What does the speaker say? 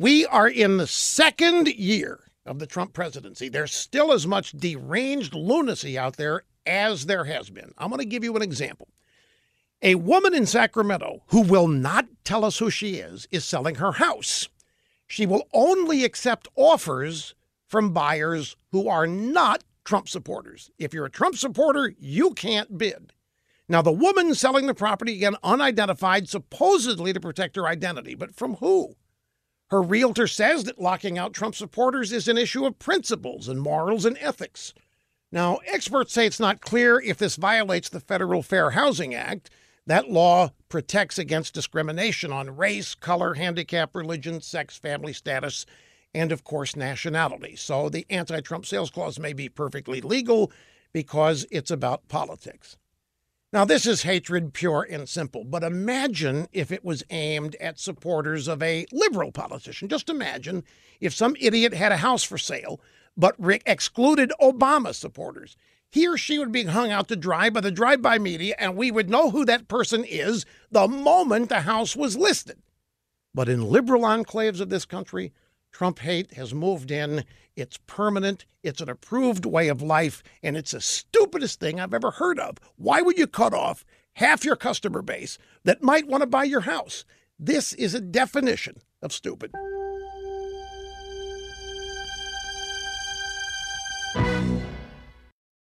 We are in the second year of the Trump presidency. There's still as much deranged lunacy out there as there has been. I'm going to give you an example. A woman in Sacramento who will not tell us who she is is selling her house. She will only accept offers from buyers who are not Trump supporters. If you're a Trump supporter, you can't bid. Now, the woman selling the property, again, unidentified, supposedly to protect her identity, but from who? Her realtor says that locking out Trump supporters is an issue of principles and morals and ethics. Now, experts say it's not clear if this violates the Federal Fair Housing Act. That law protects against discrimination on race, color, handicap, religion, sex, family status, and of course, nationality. So the anti Trump sales clause may be perfectly legal because it's about politics. Now, this is hatred pure and simple, but imagine if it was aimed at supporters of a liberal politician. Just imagine if some idiot had a house for sale, but Rick excluded Obama supporters. He or she would be hung out to dry by the drive by media, and we would know who that person is the moment the house was listed. But in liberal enclaves of this country, Trump hate has moved in. It's permanent. It's an approved way of life. And it's the stupidest thing I've ever heard of. Why would you cut off half your customer base that might want to buy your house? This is a definition of stupid.